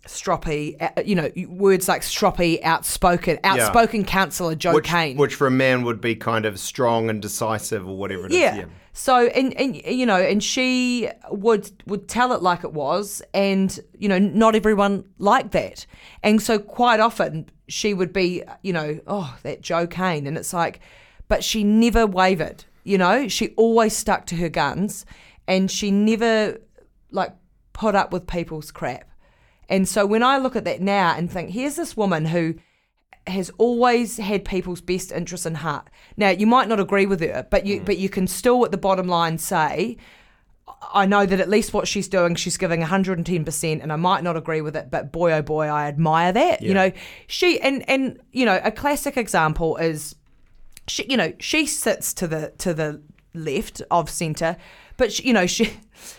stroppy, uh, you know, words like stroppy, outspoken, outspoken councillor Jo Which, Kane. which for a man would be kind of strong and decisive or whatever it is. yeah. So and and you know, and she would would tell it like it was, and you know, not everyone liked that, and so quite often she would be, you know, oh that Jo Kane, and it's like, but she never wavered, you know, she always stuck to her guns, and she never like put up with people's crap, and so when I look at that now and think, here's this woman who has always had people's best interests in heart. Now, you might not agree with her, but you but you can still at the bottom line say, I know that at least what she's doing, she's giving 110%, and I might not agree with it, but boy, oh boy, I admire that. You know, she, and, and, you know, a classic example is, she, you know, she sits to the, to the left of centre, but, she, you know, she,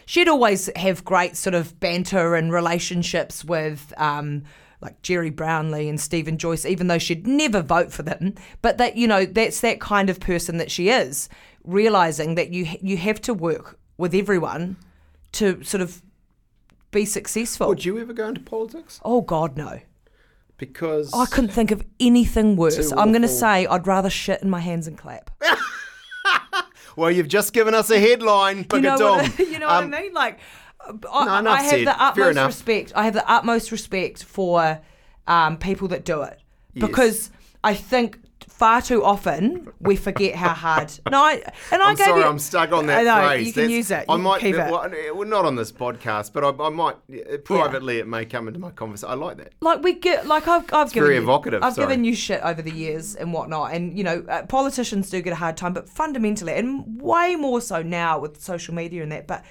she'd always have great sort of banter and relationships with, um, like Gerry Brownlee and Steven Joyce, even though she'd never vote for them. But that you know, that's that kind of person that she is, realizing that you you have to work with everyone to sort of be successful. Would you ever go into politics? oh God, no! Because I couldn't think of anything worse. I'm going to say I'd rather shit in my hands and clap. well, you've just given us a headline. you know, what, I- you know what I Um, mean? Like, I, No, I have said. the utmost respect. I have the utmost respect for um, people that do it because I think far too often we forget how hard. No, I, and I I'm gave sorry, you, I'm stuck on that I know, phrase. You can That's- use it. I might, keep it. well, not on this podcast, but I, I might uh, privately. It may come into my conversation. I like that. like we get like I've I've given very you, evocative, I've sorry. given you shit over the years and whatnot, and you know uh, politicians do get a hard time, but fundamentally, and way more so now with social media and that, but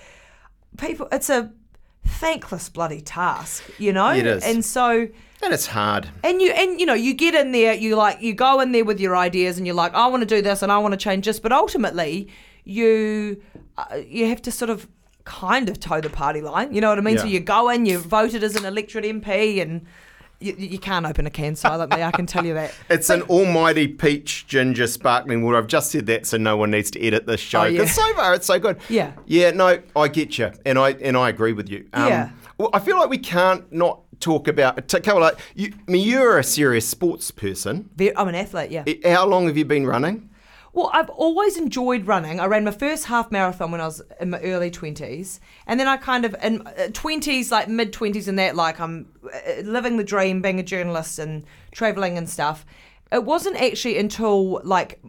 people, it's a thankless bloody task, you know. It is. and so. And it's hard. And you and you know you get in there, you like you go in there with your ideas, and you're like, I want to do this and I want to change this, but ultimately you uh, you have to sort of kind of toe the party line. You know what I mean? So you go in, you voted as an electorate MP, and you, you can't open a can silently. I can tell you that. It's an almighty peach ginger sparkling water. I've just said that so no one needs to edit this show. Oh, yeah. so far it's so good. Yeah. Yeah, no, I get you. And I and I agree with you. Um, Yeah. Well, I feel like we can't not talk about like you I mean you're a serious sports person. I'm an athlete, yeah. How long have you been running? Well, I've always enjoyed running. I ran my first half marathon when I was in my early 20s. And then I kind of, in uh, 20s, like mid 20s, and that, like I'm uh, living the dream, being a journalist and traveling and stuff. It wasn't actually until like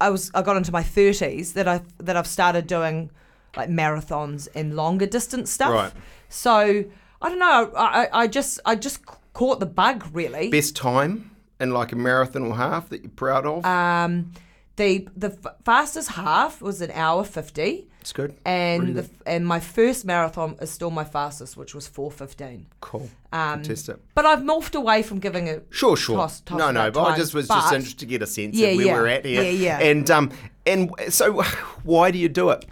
I was, I got into my 30s that I, that I've started doing like marathons and longer distance stuff. Right. So I don't know. I, I, I just, I just caught the bug really. Best time in like a marathon or half that you're proud of? Um, the the f- fastest half was an hour 50. it's good. and the, and my first marathon is still my fastest, which was four fifteen. cool. Um, Fantastic. But I've morphed away from giving a Sure, sure. toss- toss no, no, but I just was but- just interested to get a sense Yeah, of where yeah. we're at here. Yeah, yeah. And um, and so why do you do it?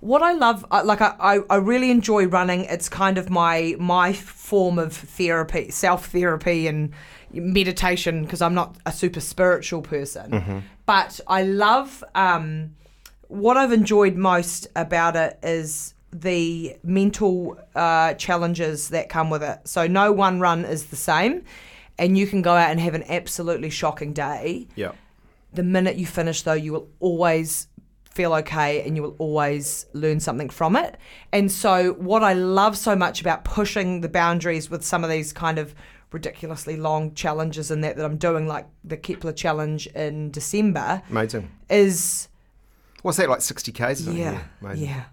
what I love, like I, I, I really enjoy running. It's kind of my my form of therapy, self therapy, and meditation because I'm not a super spiritual person. But I love um, what I've enjoyed most about it is the mental uh, challenges that come with it. So no one run is the same, and you can go out and have an absolutely shocking day Yeah. the minute you finish though you will always feel okay and you will always learn something from it and so what i love so much about pushing the boundaries with some of these kind of ridiculously long challenges and that that i'm doing like the kepler challenge in december Amazing. is What's that like? Sixty k's? yeah Amazing. yeah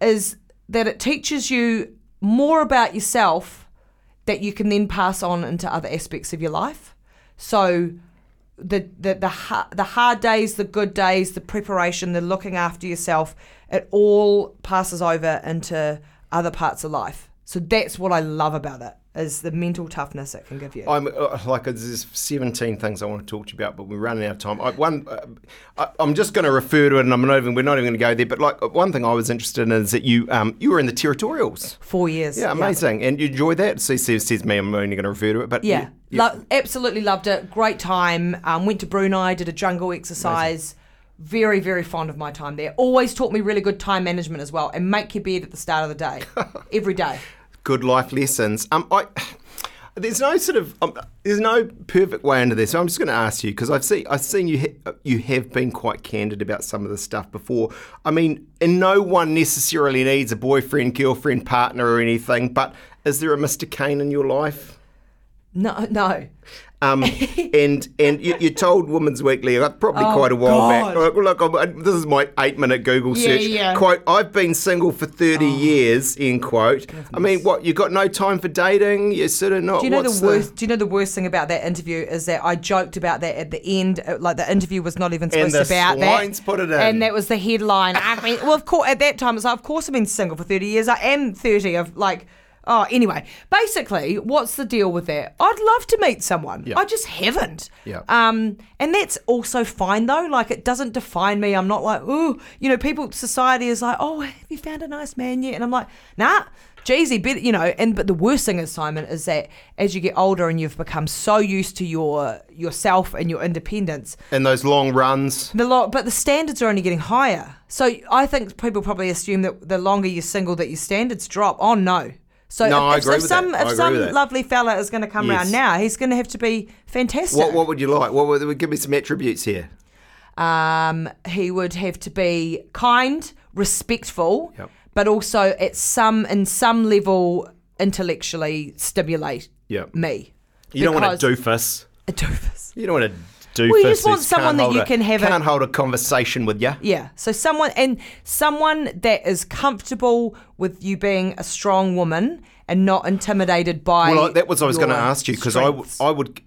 is that it teaches you more about yourself that you can then pass on into other aspects of your life so the the the, ha- the hard days, the good days, the preparation, the looking after yourself, it all passes over into other parts of life. So that's what I love about it is the mental toughness it can give you. I'm uh, like there's 17 things I want to talk to you about, but we're running out of time. I, one, uh, I, I'm just going to refer to it, and I'm not even we're not even going to go there. But like one thing I was interested in is that you um you were in the territorials. Four years. Yeah, amazing, and you enjoyed that. So says, me, I'm only going to refer to it, but Yeah, you- Lo- absolutely loved it. Great time. Um, went to Brunei, did a jungle exercise. Very, very fond of my time there. Always taught me really good time management as well, and make your bed at the start of the day, every day. Good life lessons. Um, I there's no sort of um, there's no perfect way into this. So I'm just going to ask you because I've seen I've seen you ha- you have been quite candid about some of the stuff before. I mean, and no one necessarily needs a boyfriend, girlfriend, partner, or anything. But is there a Mr. Kane in your life? No, no. Um, and and you, you told Women's Weekly uh, probably quite a while back. God. Look, look, I'm- this is my eight minute Google search. yeah. Oh. Quote: I've been single for thirty years. End quote. I mean, what you got no time for dating? You're sort of not. Do you know the worst? Do you know the worst thing about that interview is that I joked about that at the end. uh, Like the interview was not even And supposed the to be about that. put it in. and that was the headline. I mean, well, of course, at that time, it's like, of course, I've been single for thirty years. I am thirty. I've like, oh, anyway. Basically, what's the deal with that? I'd love to meet someone. Yeah. I just haven't. Yeah. Um, and that's also fine though. Like, it doesn't define me. I'm not like, oh, you know, people, society is like, oh, have you found a nice man yet? And I'm like, nah. Jeezy, but you know, and but the worst thing is Simon is that as you get older and you've become so used to your yourself and your independence, And those long runs. the lo- but the standards are only getting higher. So I think people probably assume that the longer you're single, that your standards drop. Oh no. So No, if, if- agree if with some that. If some lovely fella is going to come Yes. around now, he's going to have to be fantastic. What what would you like? What would give me some attributes here? Um, he would have to be kind, respectful, Yep. but also at some in some level intellectually stimulate Yep. me. You don't want a doofus. A doofus. You don't want a doofus. Well, you just want someone that you a- can have a- can't hold a conversation with you. Yeah. So someone and someone that is comfortable with you being a strong woman and not intimidated by. Well, that was what I was going to ask you because I. I would,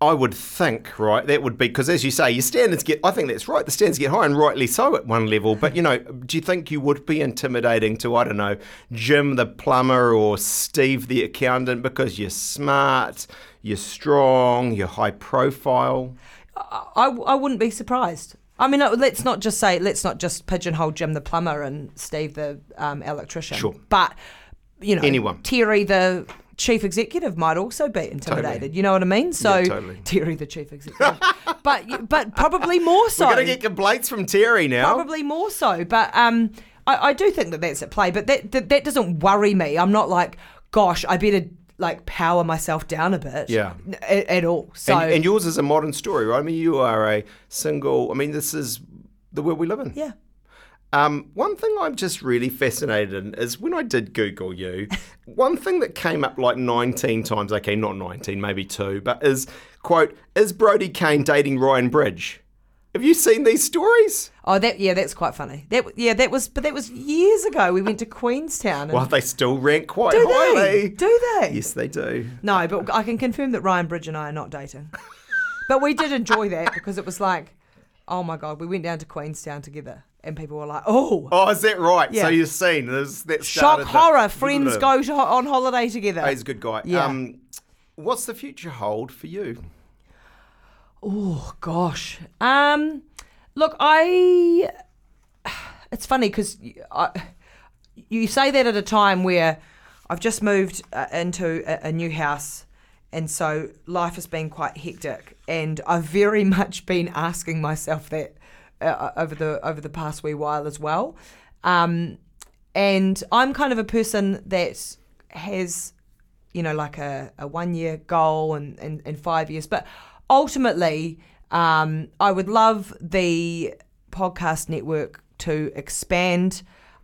I would think right that would be because as you say, your standards get. I think that's right. The standards get high and rightly so at one level. But you know, do you think you would be intimidating to I don't know Jim the plumber or Steve the accountant because you're smart, you're strong, you're high profile? I, I wouldn't be surprised. I mean, let's not just say, let's not just pigeonhole Jim the plumber and Steve the um, electrician. Sure. But, you know, Anyone. Terry the chief executive might also be intimidated. You know what I mean? So, Yeah, totally. Terry the chief executive. but, but probably more so. We're going to get complaints from Terry now. Probably more so, but um, I, I do think that that's at play. But that, that that doesn't worry me. I'm not like, gosh, I better like power myself down a bit. Yeah. at, at all. So and, and yours is a modern story, right? I mean, you are a single. I mean, this is the world we live in. yeah, Um, one thing I'm just really fascinated in is when I did Google you, one thing that came up like 19 times, okay, not 19, maybe two, but is, quote, is Brodie Kane dating Ryan Bridge? Have you seen these stories? oh that yeah, that's quite funny. That yeah, that was but that was years ago. We went to Queenstown. And Well, they still rank quite do highly. they? Do they? Yes, they do. No, but I can confirm that Ryan Bridge and I are not dating. but we did enjoy that because it was like, oh my god, we went down to Queenstown together, and people were like, oh. Oh, is that right? Yeah. So you've seen there's that Shock started the- horror! Friends go to, on holiday together. He's a good guy. Yeah. Um, what's the future hold for you? Oh gosh. Um look, I it's funny because you say that at a time where I've just moved uh, into a, a new house. And so life has been quite hectic, and I've very much been asking myself that uh, over the over the past wee while as well. Um, and I'm kind of a person that has, you know, like a, a one year goal and, and, and five years. But ultimately, um, I would love the podcast network to expand.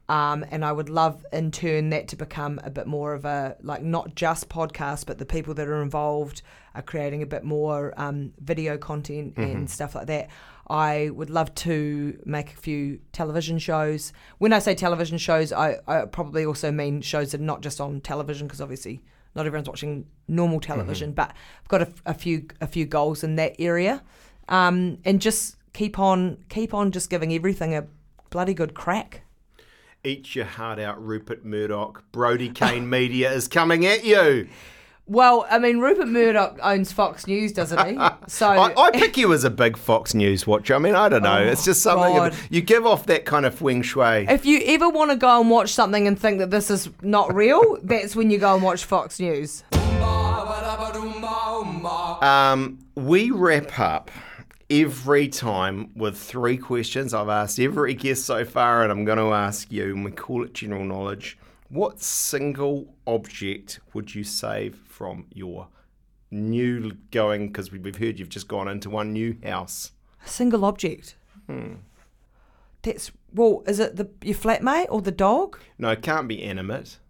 Um, and I would love in turn that to become a bit more of a like not just podcast, but the people that are involved are creating a bit more um, video content Mm-hmm. and stuff like that. I would love to make a few television shows. When I say television shows, I, I probably also mean shows that are not just on television because obviously not everyone's watching normal television. Mm-hmm. But I've got a, a few a few goals in that area, um, and just keep on keep on just giving everything a bloody good crack. Eat your heart out, Rupert Murdoch. Brodie Kane Media is coming at you. Well, I mean, Rupert Murdoch owns Fox News, doesn't he? So I, I pick you as a big Fox News watcher. I mean, I don't know. it's just something God. you give off that kind of feng shui. if you ever want to go and watch something and think that this is not real, that's when you go and watch Fox News. Um, we wrap up every time with three questions. I've asked every guest so far, and I'm going to ask you, and we call it general knowledge. What single object would you save from your new going? Because we've heard you've just gone into one new house. A single object. Hmm. That's well. Is it the your flatmate or the dog? No, it can't be animate.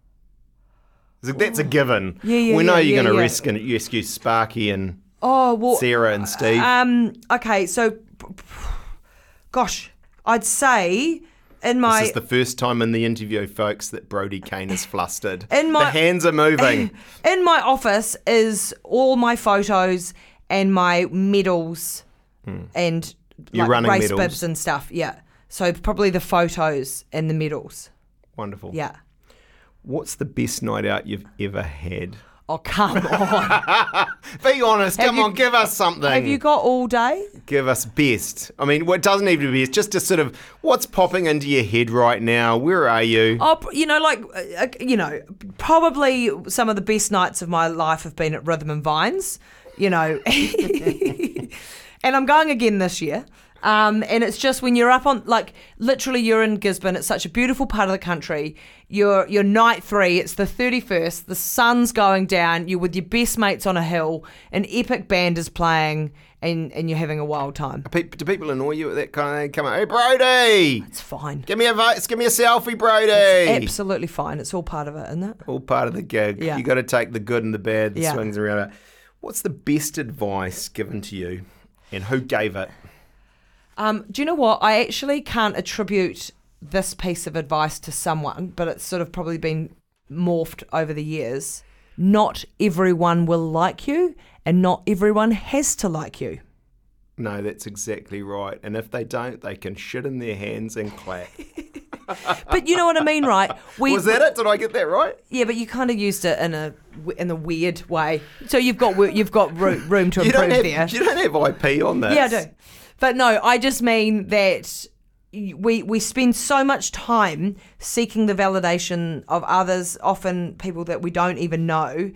That's a given. Yeah, yeah, we know yeah, you're going to yeah. rescue, rescue Sparky and Oh well. Sarah and Steve. Um. Okay. So, gosh, I'd say in my This is the first time in the interview, folks, that Brodie Kane is flustered. In my- the hands are moving. in my office is all my photos and my medals hmm. and Your like, race medals. bibs and stuff. Yeah. So probably the photos and the medals. Wonderful. Yeah. What's the best night out you've ever had? Oh come on! Be honest. Have come you- on, give us something. Have you got all day? give us best. I mean, what doesn't even be best. Just to sort of what's popping into your head right now. Where are you? Oh, p- you know, like uh, uh, you know, probably some of the best nights of my life have been at Rhythm and Vines. You know, and I'm going again this year. Um, and it's just when you're up on like literally you're in Gisborne. It's such a beautiful part of the country. You're you're night three. It's the thirty first. The sun's going down. You're with your best mates on a hill. An epic band is playing, and and you're having a wild time. Pe- Do people annoy you at that kind of thing? Come on, hey Brodie, It's fine. give me a vote. Give me a selfie, Brodie. Absolutely fine. It's all part of it, isn't it? All part of the gig. Yeah. You got to take the good and the bad, the Yeah. swings around roundabouts. What's the best advice given to you, and who gave it? Um, do you know what? I actually can't attribute this piece of advice to someone, but it's sort of probably been morphed over the years. Not everyone will like you, and not everyone has to like you. No, that's exactly right. And if they don't, they can shit in their hands and clap. But you know what I mean, right? We, Was that it? Did I get that right? Yeah, but you kind of used it in a in a weird way. So you've got you've got room to You don't improve have there. you don't have IP on this. Yeah, I do. But no, I just mean that we we spend so much time seeking the validation of others, often people that we don't even know.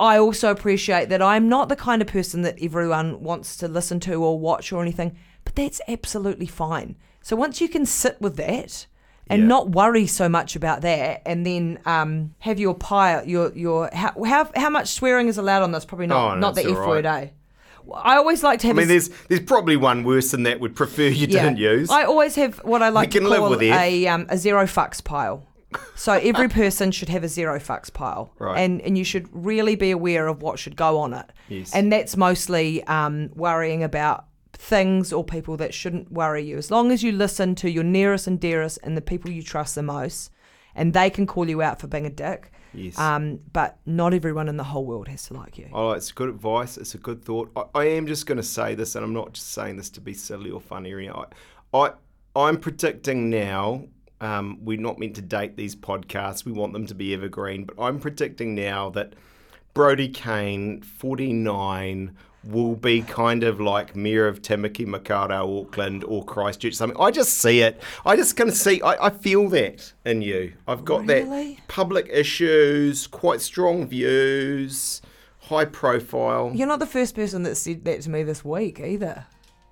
I also appreciate that I'm not the kind of person that everyone wants to listen to or watch or anything, but that's absolutely fine. So once you can sit with that and Yeah. not worry so much about that, and then um, have your pile, your your how, how how much swearing is allowed on this? Probably not Oh, no, not the F all word, right. eh? I always like to have. I mean, there's there's probably one worse than that. Would prefer you didn't use. I always have what I like to call a um, a zero fucks pile. So every person should have a zero fucks pile, Right. and and you should really be aware of what should go on it. Yes. And that's mostly um, worrying about things or people that shouldn't worry you. As long as you listen to your nearest and dearest and the people you trust the most, and they can call you out for being a dick. Yes. Um, but not everyone in the whole world has to like you. Oh, it's good advice. It's a good thought. I, I am just going to say this, and I'm not just saying this to be silly or funny. Or anything. I, I, I'm predicting now. Um, we're not meant to date these podcasts. We want them to be evergreen, but I'm predicting now that Brodie Kane, 49, will be kind of like Mayor of Tamaki Makaurau, Auckland, or Christchurch, something. I just see it. I just kind of see, I, I feel that in you. I've got Really? that public issues, quite strong views, high profile. You're not the first person that said that to me this week either.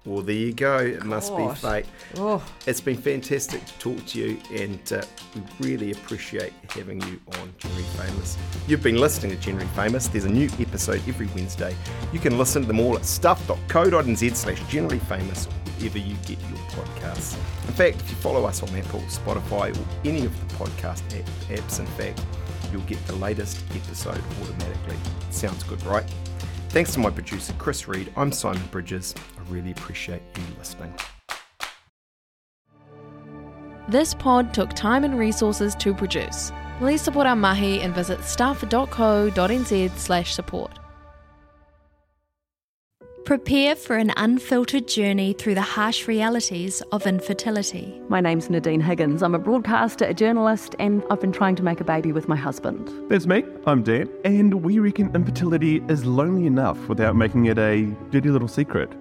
Well, there you go. It must be fate. Oh, It's been fantastic to talk to you, and uh, we really appreciate having you on Generally Famous. You've been listening to Generally Famous. There's a new episode every Wednesday. You can listen to them all at stuff.co.nz slash generally famous, wherever you get your podcasts. In fact, if you follow us on Apple, Spotify, or any of the podcast app, apps, in fact, you'll get the latest episode automatically. Sounds good, right? Thanks to my producer, Chris Reed. I'm Simon Bridges. I really appreciate you listening. This pod took time and resources to produce. Please support our mahi and visit stuff.co.nz slash support. Prepare for an unfiltered journey through the harsh realities of infertility. My name's Nadine Higgins. I'm a broadcaster, a journalist, and I've been trying to make a baby with my husband. That's me. I'm Dan, and we reckon infertility is lonely enough without making it a dirty little secret.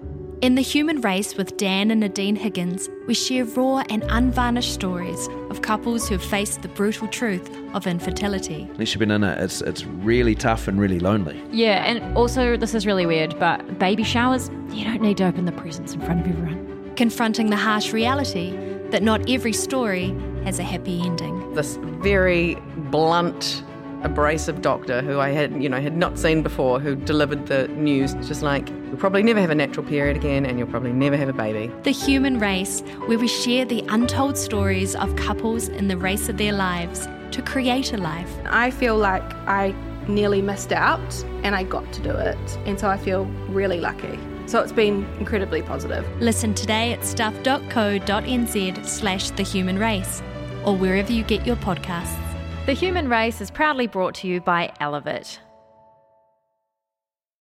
In The Human Race with Dan and Nadine Higgins, we share raw and unvarnished stories of couples who've faced the brutal truth of infertility. Unless you've been in it, it's it's really tough and really lonely. Yeah, and also this is really weird, but baby showers, you don't need to open the presents in front of everyone. Confronting the harsh reality that not every story has a happy ending. this very blunt, abrasive doctor who I had, you know, had not seen before, who delivered the news just like, you'll probably never have a natural period again and you'll probably never have a baby. The Human Race, where we share the untold stories of couples in the race of their lives to create a life. I feel like I nearly missed out and I got to do it. And so I feel really lucky. So it's been incredibly positive. Listen today at stuff.co.nz slash the human race or wherever you get your podcasts. The Human Race is proudly brought to you by Elevate.